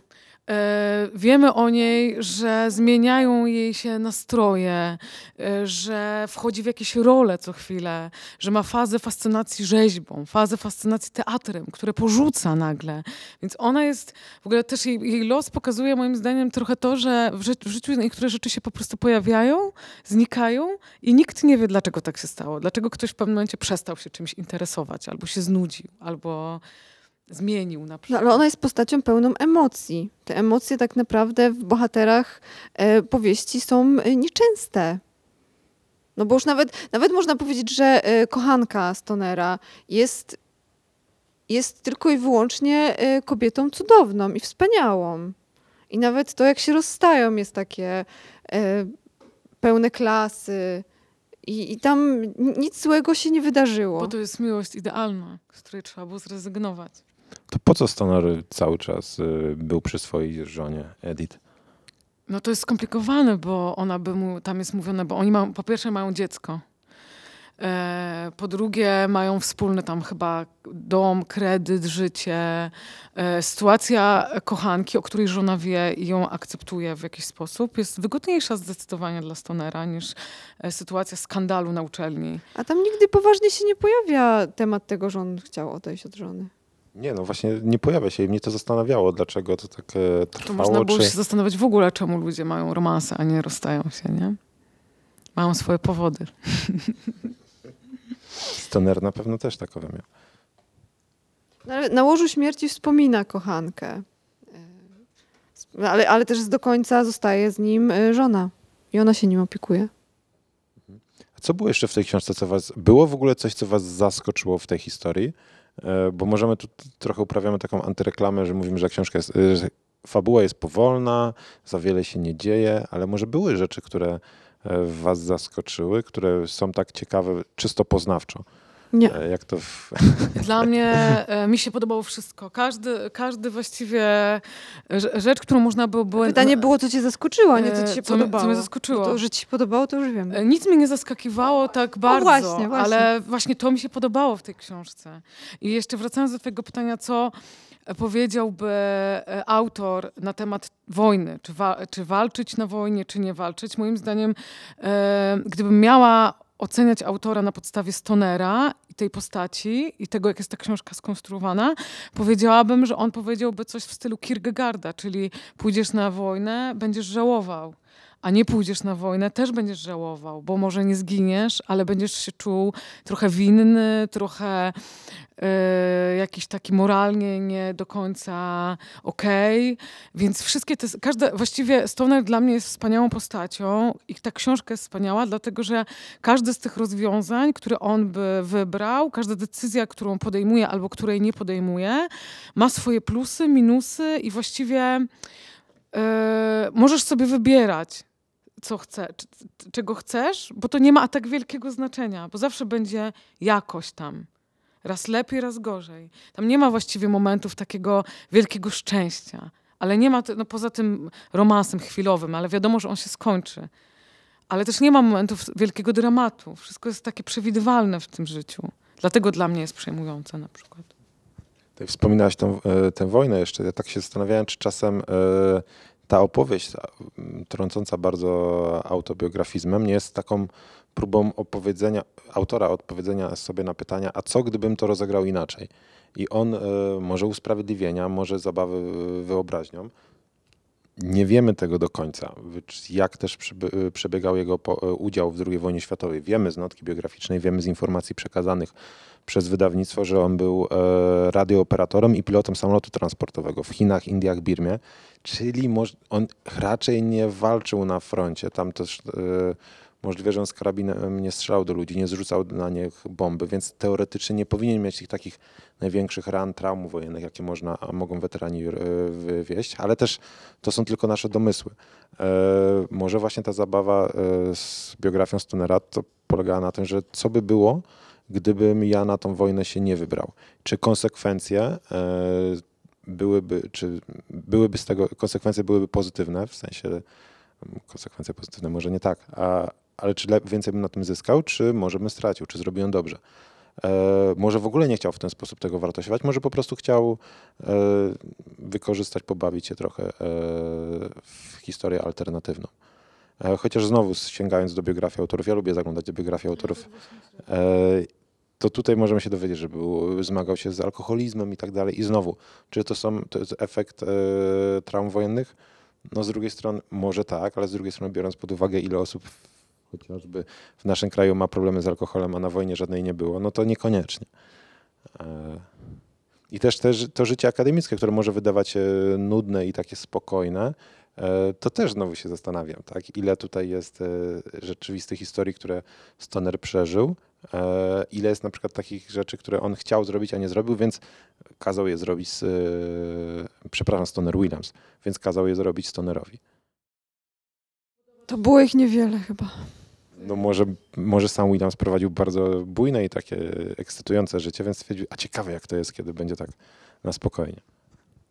E, wiemy o niej, że zmieniają jej się nastroje, e, że wchodzi w jakieś role co chwilę, że ma fazę fascynacji rzeźbą, fazę fascynacji teatrem, które porzuca nagle. Więc ona jest, w ogóle też jej, jej los pokazuje moim zdaniem trochę to, że w, ży w życiu niektóre rzeczy się po prostu pojawiają, znikają i nikt nie wie, dlaczego tak się stało. Dlaczego ktoś w pewnym momencie przestał się czymś interesować, albo się znudził, albo zmienił na No, przykład. ale ona jest postacią pełną emocji. Te emocje tak naprawdę w bohaterach e, powieści są e, nieczęste. No bo już nawet, nawet można powiedzieć, że e, kochanka Stonera jest, jest tylko i wyłącznie kobietą cudowną i wspaniałą. I nawet to, jak się rozstają, jest takie pełne klasy. I, I tam nic złego się nie wydarzyło. Bo to jest miłość idealna, z której trzeba było zrezygnować. To po co Stoner cały czas y, był przy swojej żonie, Edith? No to jest skomplikowane, bo ona by mu, tam jest mówione, bo oni mają, po pierwsze mają dziecko. E, po drugie mają wspólny tam chyba dom, kredyt, życie. E, sytuacja kochanki, o której żona wie i ją akceptuje w jakiś sposób, jest wygodniejsza zdecydowanie dla Stonera niż e, sytuacja skandalu na uczelni. A tam nigdy poważnie się nie pojawia temat tego, że on chciał odejść od żony. Nie, no właśnie nie pojawia się i mnie to zastanawiało, dlaczego to tak e, To trwało. można było czy... się zastanawiać w ogóle, czemu ludzie mają romanse, a nie rozstają się, nie? Mają swoje powody. Stoner na pewno też takowe miał. Ale na łożu śmierci wspomina kochankę. E, Ale, ale też do końca zostaje z nim e, żona. I ona się nim opiekuje. A co było jeszcze w tej książce, co was... Było w ogóle coś, co was zaskoczyło w tej historii? E, Bo możemy tu trochę uprawiamy taką antyreklamę, że mówimy, że książka jest... e, Że fabuła jest powolna, za wiele się nie dzieje, ale może były rzeczy, które e, was zaskoczyły, które są tak ciekawe czysto poznawczo. Nie. E, Jak to w... Dla mnie e, mi się podobało wszystko. Każdy, każdy właściwie rze- rzecz, którą można było... było Pytanie było, co cię zaskoczyło, a nie co ci się E, co mnie- co podobało. mnie zaskoczyło? No To, że ci się podobało, to już wiem. Nic mnie nie zaskakiwało tak bardzo, właśnie, właśnie. ale właśnie to mi się podobało w tej książce. I jeszcze wracając do twojego pytania, co powiedziałby autor na temat wojny, czy, wa- czy walczyć na wojnie, czy nie walczyć. Moim zdaniem, e, gdybym miała oceniać autora na podstawie Stonera i tej postaci i tego, jak jest ta książka skonstruowana, powiedziałabym, że on powiedziałby coś w stylu Kierkegaarda, czyli pójdziesz na wojnę, będziesz żałował a nie pójdziesz na wojnę, też będziesz żałował, bo może nie zginiesz, ale będziesz się czuł trochę winny, trochę y, jakiś taki moralnie nie do końca okej. Okay. Więc wszystkie te, każde, właściwie Stoner dla mnie jest wspaniałą postacią i ta książka jest wspaniała, dlatego że każde z tych rozwiązań, które on by wybrał, każda decyzja, którą podejmuje albo której nie podejmuje, ma swoje plusy, minusy i właściwie Yy, możesz sobie wybierać co chce, czego chcesz, bo to nie ma tak wielkiego znaczenia, bo zawsze będzie jakoś tam. Raz lepiej, raz gorzej. Tam nie ma właściwie momentów takiego wielkiego szczęścia, ale nie ma, no poza tym romansem chwilowym, ale wiadomo, że on się skończy. Ale też nie ma momentów wielkiego dramatu. Wszystko jest takie przewidywalne w tym życiu. Dlatego dla mnie jest przejmujące na przykład. Ty wspominałaś tą, e, tę wojnę jeszcze. Ja tak się zastanawiałem, czy czasem e, ta opowieść, trącąca bardzo autobiografizmem, nie jest taką próbą opowiedzenia, autora odpowiedzenia sobie na pytania, a co gdybym to rozegrał inaczej? I on y, może usprawiedliwienia, może zabawy wyobraźnią. Nie wiemy tego do końca, jak też przebiegał jego udział w II wojnie światowej. Wiemy z notki biograficznej, wiemy z informacji przekazanych przez wydawnictwo, że on był e, radiooperatorem i pilotem samolotu transportowego w Chinach, Indiach, Birmie, czyli on raczej nie walczył na froncie. Tam też e, możliwe, że on z karabinem nie strzelał do ludzi, nie zrzucał na nich bomby, więc teoretycznie nie powinien mieć tych takich największych ran, traum wojennych, jakie można, mogą weterani e, wywieźć, ale też to są tylko nasze domysły. Może właśnie ta zabawa z biografią Stonera to polegała na tym, że co by było, gdybym ja na tą wojnę się nie wybrał? Czy konsekwencje byłyby, czy byłyby z tego, konsekwencje byłyby pozytywne, w sensie mm, konsekwencje pozytywne może nie tak, a, ale czy więcej bym na tym zyskał, czy może bym stracił, czy zrobiłem dobrze? E, może w ogóle nie chciał w ten sposób tego wartościować, może po prostu chciał e, wykorzystać, pobawić się trochę w historię alternatywną. Chociaż znowu sięgając do biografii autorów, ja lubię zaglądać do biografii autorów to tutaj możemy się dowiedzieć, że był, zmagał się z alkoholizmem i tak dalej. I znowu, czy to, są, to jest efekt e, traum wojennych? No z drugiej strony może tak, ale z drugiej strony biorąc pod uwagę ile osób chociażby w naszym kraju ma problemy z alkoholem, a na wojnie żadnej nie było, no to niekoniecznie. E, I też, też to życie akademickie, które może wydawać się nudne i takie spokojne, e, to też znowu się zastanawiam, tak? ile tutaj jest e, rzeczywistych historii, które Stoner przeżył, E, ile jest na przykład takich rzeczy, które on chciał zrobić, a nie zrobił, więc kazał je zrobić z, e, przepraszam, Stoner Williams, więc kazał je zrobić Stonerowi. To było ich niewiele chyba. No może, może sam Williams prowadził bardzo bujne i takie ekscytujące życie, więc stwierdził, a ciekawe jak to jest, kiedy będzie tak na spokojnie.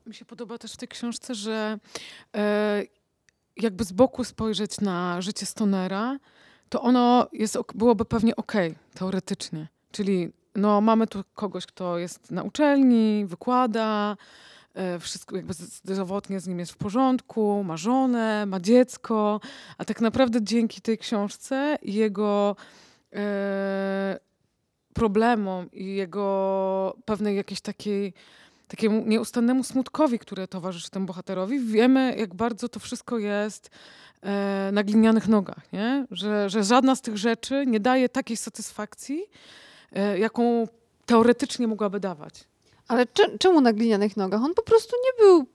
Mi się podoba też w tej książce, że e, jakby z boku spojrzeć na życie Stonera, to ono jest, byłoby pewnie ok, teoretycznie. Czyli no, mamy tu kogoś, kto jest na uczelni, wykłada, e, wszystko jakby zdrowotnie z nim jest w porządku, ma żonę, ma dziecko, a tak naprawdę dzięki tej książce jego e, problemom i jego pewnej jakiejś takiej takiemu nieustannemu smutkowi, który towarzyszy temu bohaterowi, wiemy, jak bardzo to wszystko jest e, na glinianych nogach, nie? Że, że żadna z tych rzeczy nie daje takiej satysfakcji, e, jaką teoretycznie mogłaby dawać. Ale czemu na glinianych nogach? On po prostu nie był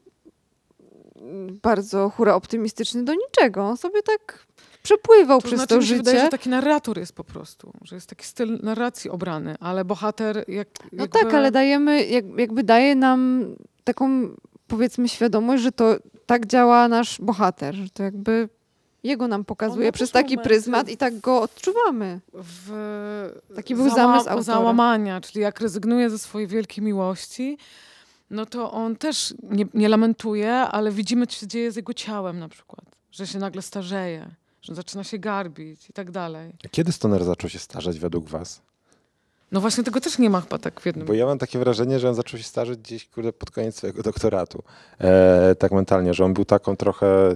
bardzo hura optymistyczny do niczego. On sobie tak przepływał to przez znaczy, to życie. Wydaje, że taki narrator jest po prostu, że jest taki styl narracji obrany, ale bohater jak, No jakby... tak, ale dajemy, jak, jakby daje nam taką powiedzmy świadomość, że to tak działa nasz bohater, że to jakby jego nam pokazuje przez taki pryzmat i tak go odczuwamy. W taki był zamysł autora. Załamania, czyli jak rezygnuje ze swojej wielkiej miłości, no to on też nie, nie lamentuje, ale widzimy, co się dzieje z jego ciałem na przykład, że się nagle starzeje że zaczyna się garbić i tak dalej. Kiedy Stoner zaczął się starzeć według was? No właśnie tego też nie ma chyba tak w jednym. Bo ja mam takie wrażenie, że on zaczął się starzeć gdzieś kurde, pod koniec swojego doktoratu. E, tak mentalnie, że on był taką trochę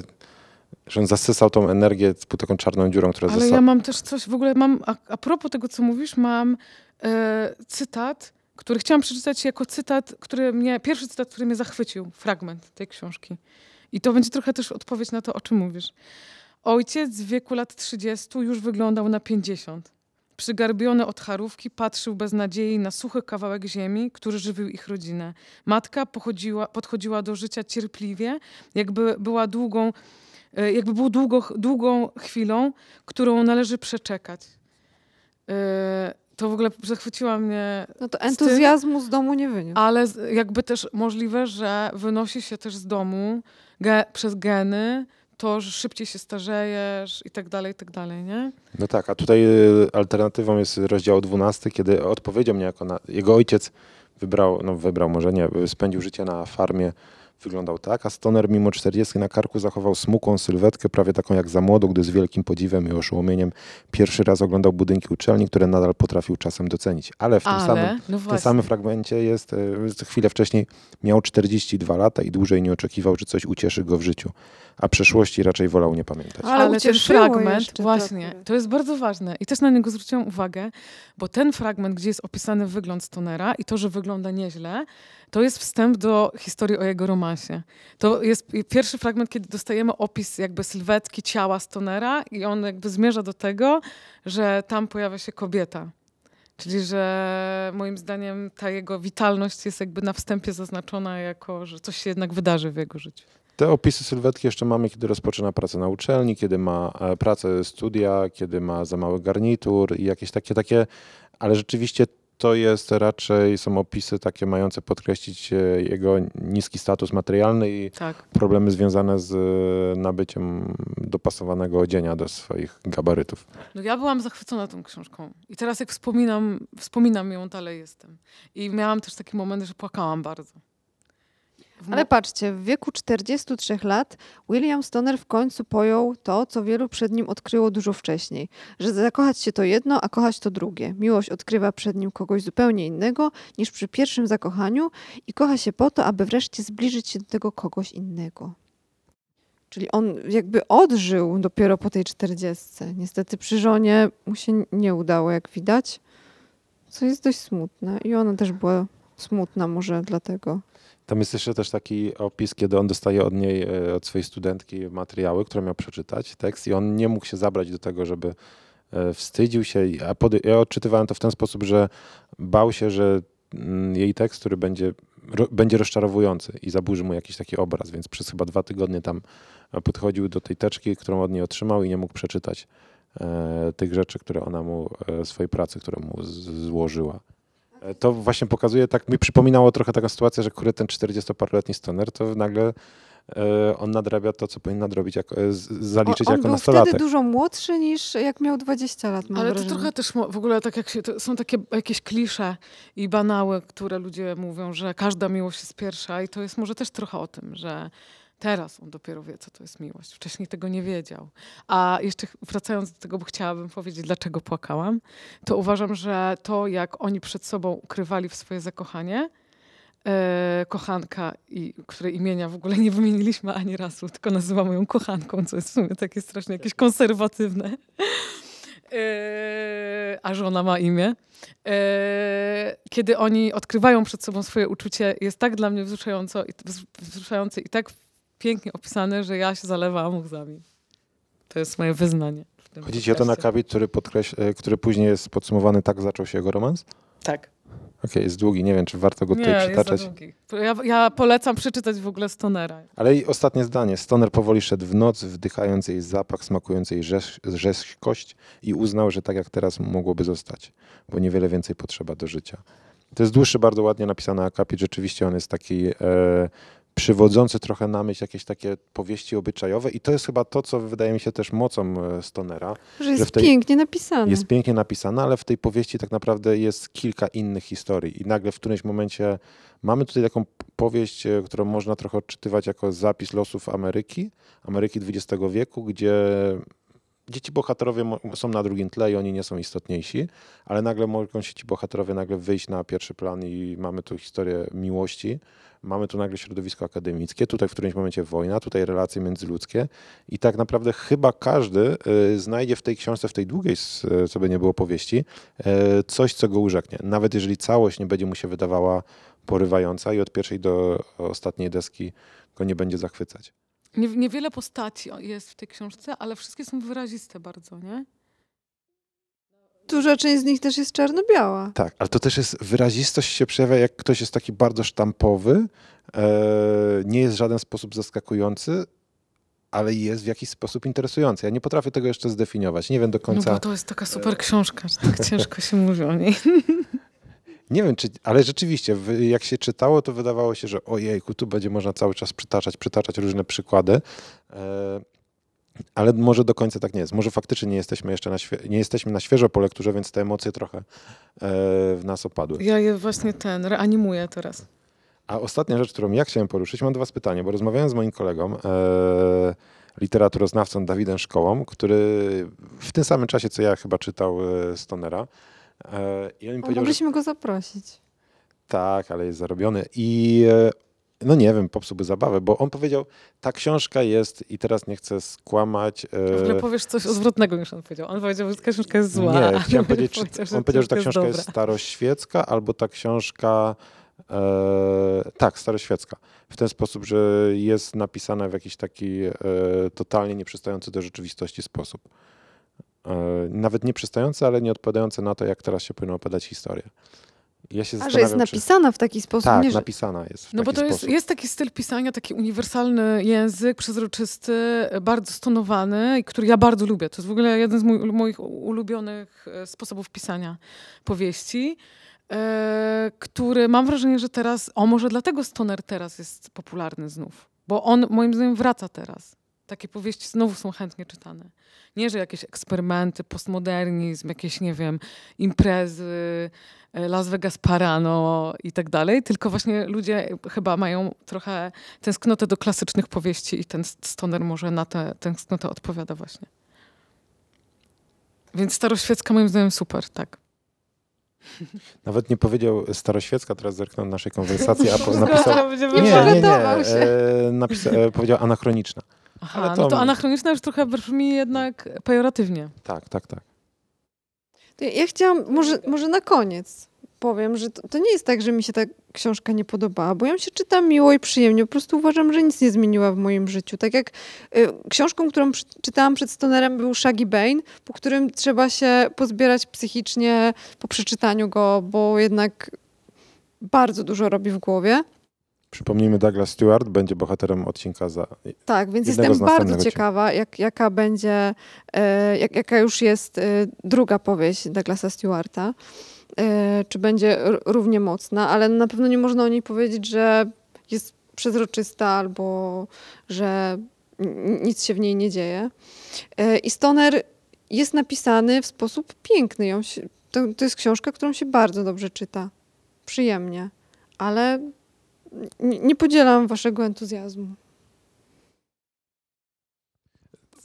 że on zasysał tą energię z taką czarną dziurą, która Ale ja mam też coś, w ogóle mam, a, a propos tego, co mówisz, mam e, cytat, który chciałam przeczytać jako cytat, który mnie, pierwszy cytat, który mnie zachwycił, fragment tej książki. I to będzie trochę też odpowiedź na to, o czym mówisz. Ojciec w wieku lat 30 już wyglądał na 50. Przygarbiony od charówki, patrzył bez nadziei na suchy kawałek ziemi, który żywił ich rodzinę. Matka podchodziła do życia cierpliwie, jakby była długą, e, jakby był długo, długą chwilą, którą należy przeczekać. E, To w ogóle zachwyciła mnie No to tym- entuzjazmu z domu nie wyniósł. ale z- jakby też możliwe, że wynosi się też z domu ge, przez geny to, że szybciej się starzejesz i tak dalej, i tak dalej, nie? No tak, a tutaj y, alternatywą jest rozdział 12, kiedy odpowiedział mnie jako na... Jego ojciec wybrał, no wybrał może nie, spędził życie na farmie, wyglądał tak, a Stoner mimo 40 na karku zachował smukłą sylwetkę, prawie taką jak za młodo, gdy z wielkim podziwem i oszołomieniem pierwszy raz oglądał budynki uczelni, które nadal potrafił czasem docenić. Ale w tym Ale, samym no w tym samym fragmencie jest, e, chwilę wcześniej miał 42 lata i dłużej nie oczekiwał, że coś ucieszy go w życiu, a przeszłości raczej wolał nie pamiętać. Ale Ale ten fragment, właśnie, to jest bardzo ważne i też na niego zwróciłam uwagę, bo ten fragment, gdzie jest opisany wygląd Stonera i to, że wygląda nieźle, to jest wstęp do historii o jego romansie. To jest pierwszy fragment, kiedy dostajemy opis jakby sylwetki ciała Stonera i on jakby zmierza do tego, że tam pojawia się kobieta. Czyli, że moim zdaniem ta jego witalność jest jakby na wstępie zaznaczona jako, że coś się jednak wydarzy w jego życiu. Te opisy sylwetki jeszcze mamy, kiedy rozpoczyna pracę na uczelni, kiedy ma e, pracę, studia, kiedy ma za mały garnitur i jakieś takie, takie, ale rzeczywiście to jest raczej, są opisy takie mające podkreślić e, jego niski status materialny i Tak. problemy związane z e, nabyciem dopasowanego odzienia do swoich gabarytów. No ja byłam zachwycona tą książką. I teraz jak wspominam, wspominam ją, dalej jestem. I miałam też taki moment, że płakałam bardzo. Ale patrzcie, w wieku 43 lat William Stoner w końcu pojął to, co wielu przed nim odkryło dużo wcześniej. Że zakochać się to jedno, a kochać to drugie. Miłość odkrywa przed nim kogoś zupełnie innego niż przy pierwszym zakochaniu i kocha się po to, aby wreszcie zbliżyć się do tego kogoś innego. Czyli on jakby odżył dopiero po tej 40. Niestety przy żonie mu się nie udało, jak widać, co jest dość smutne. I ona też była smutna może dlatego. Tam jest jeszcze też taki opis, kiedy on dostaje od niej, e, od swojej studentki materiały, które miał przeczytać, tekst i on nie mógł się zabrać do tego, żeby e, wstydził się. A pod, ja odczytywałem to w ten sposób, że bał się, że mm, jej tekst, który będzie, ro, będzie rozczarowujący i zaburzy mu jakiś taki obraz, więc przez chyba dwa tygodnie tam podchodził do tej teczki, którą od niej otrzymał i nie mógł przeczytać e, tych rzeczy, które ona mu, e, swojej pracy, którą mu z, złożyła. To właśnie pokazuje, tak mi przypominało trochę taką sytuację, że kurde ten 40-paroletni stoner, to nagle e, on nadrabia to, co powinien nadrobić, jako, e, zaliczyć on, on jako był nastolatek. wtedy dużo młodszy niż jak miał 20 lat, mam Ale to wrażenie. trochę też w ogóle tak jak się, to są takie jakieś klisze i banały, które ludzie mówią, że każda miłość jest pierwsza i to jest może też trochę o tym, że teraz on dopiero wie, co to jest miłość. Wcześniej tego nie wiedział. A jeszcze wracając do tego, bo chciałabym powiedzieć, dlaczego płakałam, to uważam, że to, jak oni przed sobą ukrywali w swoje zakochanie, e, kochanka, i, której imienia w ogóle nie wymieniliśmy ani razu, tylko nazywamy ją kochanką, co jest w sumie takie strasznie jakieś konserwatywne. E, a żona ma imię. E, kiedy oni odkrywają przed sobą swoje uczucie, jest tak dla mnie wzruszająco i, wz- wzruszający i tak pięknie opisany, że ja się zalewałam łzami. To jest moje wyznanie. Chodzi ci o ten akapit, który, podkreś- e, który później jest podsumowany, tak zaczął się jego romans? Tak. Okej, jest długi, nie wiem, czy warto go Nie, tutaj jest za przytaczać. długi. Ja, ja polecam przeczytać w ogóle Stonera. Ale i ostatnie zdanie. Stoner powoli szedł w noc, wdychając jej zapach, smakując jej rzeź- rzeźkość i uznał, że tak jak teraz mogłoby zostać, bo niewiele więcej potrzeba do życia. To jest dłuższy, bardzo ładnie napisany akapit. Rzeczywiście on jest taki e, przywodzący trochę na myśl jakieś takie powieści obyczajowe i to jest chyba to, co wydaje mi się też mocą e, Stonera. Że jest w tej- pięknie napisany. Jest pięknie napisane, ale w tej powieści tak naprawdę jest kilka innych historii. I nagle w którymś momencie mamy tutaj taką powieść, e, którą można trochę odczytywać jako zapis losów Ameryki, Ameryki XX wieku, gdzie dzieci bohaterowie są na drugim tle i oni nie są istotniejsi, ale nagle mogą się ci bohaterowie nagle wyjść na pierwszy plan i mamy tu historię miłości, mamy tu nagle środowisko akademickie, tutaj w którymś momencie wojna, tutaj relacje międzyludzkie i tak naprawdę chyba każdy y, znajdzie w tej książce, w tej długiej, co by nie było powieści, y, coś, co go urzeknie. Nawet jeżeli całość nie będzie mu się wydawała porywająca i od pierwszej do ostatniej deski go nie będzie zachwycać. Nie, niewiele postaci jest w tej książce, ale wszystkie są wyraziste bardzo, nie? Duża część z nich też jest czarno-biała. Tak, ale to też jest, wyrazistość się przejawia, jak ktoś jest taki bardzo sztampowy, e, nie jest w żaden sposób zaskakujący, ale jest w jakiś sposób interesujący. Ja nie potrafię tego jeszcze zdefiniować. Nie wiem do No końca, bo to jest taka super książka, że tak ciężko się mówi o niej. Nie wiem, czy, ale rzeczywiście, jak się czytało, to wydawało się, że ojejku, tu będzie można cały czas przytaczać, przytaczać różne przykłady. E, ale może do końca tak nie jest. Może faktycznie nie jesteśmy jeszcze na, świe- nie jesteśmy na świeżo po lekturze, więc te emocje trochę e, w nas opadły. Ja je właśnie ten reanimuję teraz. A ostatnia rzecz, którą ja chciałem poruszyć, mam do Was pytanie, bo rozmawiałem z moim kolegą, e, literaturoznawcą Dawidem Szkołą, który w tym samym czasie, co ja chyba czytał e, Stonera. E, I on mi O, powiedział, że mogliśmy go zaprosić. tak, ale jest zarobiony. I e, no nie wiem, popsułby zabawę, bo on powiedział, ta książka jest, i teraz nie chcę skłamać. W ogóle E, powiesz coś odwrotnego niż on powiedział. On powiedział, że ta książka jest zła. nie, chciałem powiedzieć, czy, powiedział, on powiedział, że ta jest książka jest dobra. staroświecka, albo ta książka, e, tak, staroświecka. W ten sposób, że jest napisana w jakiś taki e, totalnie nieprzystający do rzeczywistości sposób. E, nawet nie przystający, ale nie odpowiadający na to, jak teraz się powinno opowiadać historia. Ja się A że jest czy- napisana w taki sposób, Tak, nie, że... napisana jest w No bo to jest, jest taki styl pisania, taki uniwersalny język, przezroczysty, bardzo stonowany, i który ja bardzo lubię. To jest w ogóle jeden z mój, moich ulubionych e, sposobów pisania powieści, e, który mam wrażenie, że teraz, o może dlatego Stoner teraz jest popularny znów, bo on moim zdaniem wraca teraz. Takie powieści znowu są chętnie czytane. Nie, że jakieś eksperymenty, postmodernizm, jakieś, nie wiem, imprezy, e, Las Vegas Parano i tak dalej, tylko właśnie ludzie chyba mają trochę tęsknotę do klasycznych powieści i ten stoner może na tę tęsknotę odpowiada właśnie. Więc staroświecka moim zdaniem super, tak. Nawet nie powiedział staroświecka, teraz zerknął na naszej konwersacji, a po, napisał... Nie Nie, nie. E, napisa, e, powiedział anachroniczna. Aha, Ale to- no to anachroniczna już trochę brzmi jednak pejoratywnie. Tak, tak, tak. Ja chciałam, może, może na koniec powiem, że to, to nie jest tak, że mi się ta książka nie podobała, bo ją się czyta miło i przyjemnie. Po prostu uważam, że nic nie zmieniła w moim życiu. Tak jak y, książką, którą przy, czytałam przed Stonerem był Shaggy Bane, po którym trzeba się pozbierać psychicznie po przeczytaniu go, bo jednak bardzo dużo robi w głowie. Przypomnijmy, Douglas Stewart będzie bohaterem odcinka za... Tak, więc jestem bardzo ciekawa, jak, jaka będzie, e, jak, jaka już jest e, druga powieść Douglasa Stewarta. E, czy będzie równie mocna, ale na pewno nie można o niej powiedzieć, że jest przezroczysta albo że nic się w niej nie dzieje. I Stoner jest napisany w sposób piękny. Ją się, to, to jest książka, którą się bardzo dobrze czyta. Przyjemnie. Ale nie podzielam waszego entuzjazmu.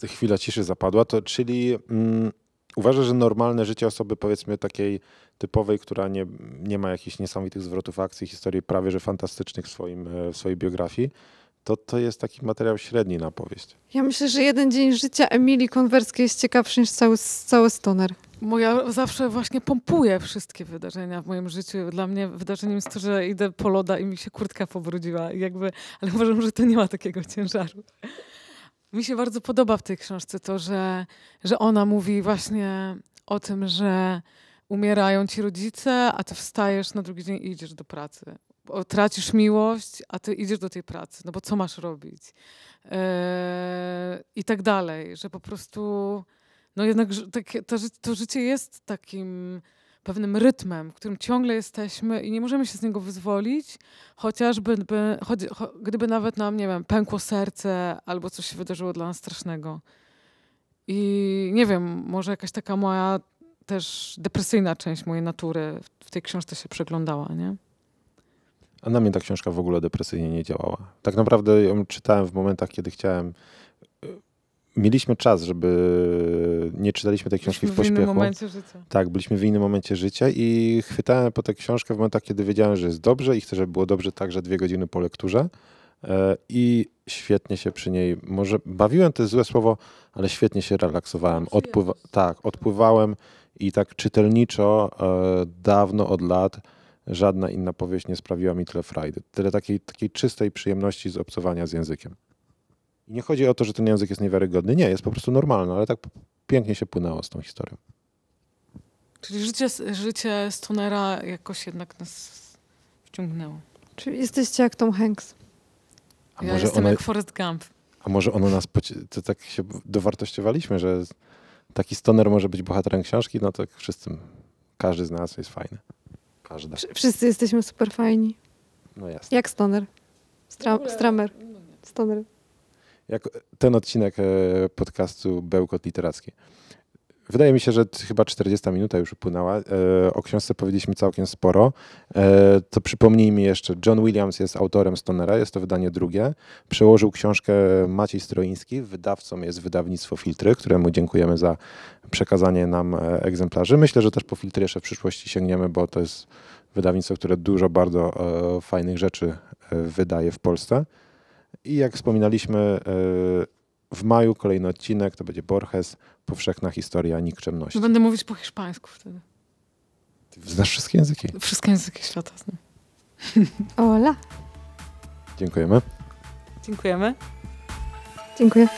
Chwila ciszy zapadła, to czyli mm, uważasz, że normalne życie osoby powiedzmy takiej typowej, która nie, nie ma jakichś niesamowitych zwrotów akcji, historii prawie że fantastycznych w, swoim, e, w swojej biografii, to to jest taki materiał średni na powieść. Ja myślę, że jeden dzień życia Emilii Konwerskiej jest ciekawszy niż cały, cały stoner. Bo ja zawsze właśnie pompuję wszystkie wydarzenia w moim życiu. Dla mnie wydarzeniem jest to, że idę po loda i mi się kurtka pobrudziła. I jakby, ale uważam, że to nie ma takiego ciężaru. Mi się bardzo podoba w tej książce to, że, że ona mówi właśnie o tym, że umierają ci rodzice, a ty wstajesz na drugi dzień i idziesz do pracy. Tracisz miłość, a ty idziesz do tej pracy. No bo co masz robić? Eee, I tak dalej. Że po prostu no jednak takie, to, to życie jest takim pewnym rytmem, w którym ciągle jesteśmy i nie możemy się z niego wyzwolić, chociażby by, choć, cho, gdyby nawet nam, nie wiem, pękło serce albo coś się wydarzyło dla nas strasznego. I nie wiem, może jakaś taka moja też depresyjna część mojej natury w tej książce się przeglądała, nie? A na mnie ta książka w ogóle depresyjnie nie działała. Tak naprawdę ją czytałem w momentach, kiedy chciałem y, mieliśmy czas, żeby nie czytaliśmy tej książki Byliśmy w w innym pośpiechu. momencie życia. Tak, byliśmy w innym momencie życia i chwytałem po tę książkę w momentach, kiedy wiedziałem, że jest dobrze i chcę, żeby było dobrze także dwie godziny po lekturze. E, I świetnie się przy niej, może bawiłem, to jest złe słowo, ale świetnie się relaksowałem. Odpływa, tak, odpływałem i tak czytelniczo e, dawno od lat żadna inna powieść nie sprawiła mi tyle frajdy. Tyle takiej, takiej czystej przyjemności z obcowania z językiem. I nie chodzi o to, że ten język jest niewiarygodny. Nie, jest po prostu normalny, ale tak pięknie się płynęło z tą historią. Czyli życie, życie Stonera jakoś jednak nas wciągnęło. Czy jesteście jak Tom Hanks? A ja może, jestem ona, jak Forrest Gump. a może ono nas, to tak się dowartościowaliśmy, że taki stoner może być bohaterem książki, no to wszyscy, każdy z nas jest fajny. Każda. Wsz- Wszyscy jesteśmy super fajni. No jasne. Jak Stoner. Stra- Stramer. Stoner. Jak ten odcinek e, podcastu Bełkot Literacki. Wydaje mi się, że chyba 40 minuta już upłynęła. E, O książce powiedzieliśmy całkiem sporo. E, To przypomnijmy jeszcze, John Williams jest autorem Stonera, jest to wydanie drugie. Przełożył książkę Maciej Stroiński, wydawcą jest wydawnictwo Filtry, któremu dziękujemy za przekazanie nam e, egzemplarzy. Myślę, że też po Filtry jeszcze w przyszłości sięgniemy, bo to jest wydawnictwo, które dużo bardzo fajnych rzeczy wydaje w Polsce. I jak wspominaliśmy, w maju kolejny odcinek to będzie Borges, powszechna historia nikczemności. No będę mówić po hiszpańsku wtedy. Ty znasz wszystkie języki. Wszystkie języki świata znam. Ola. Dziękujemy. Dziękujemy. Dziękuję.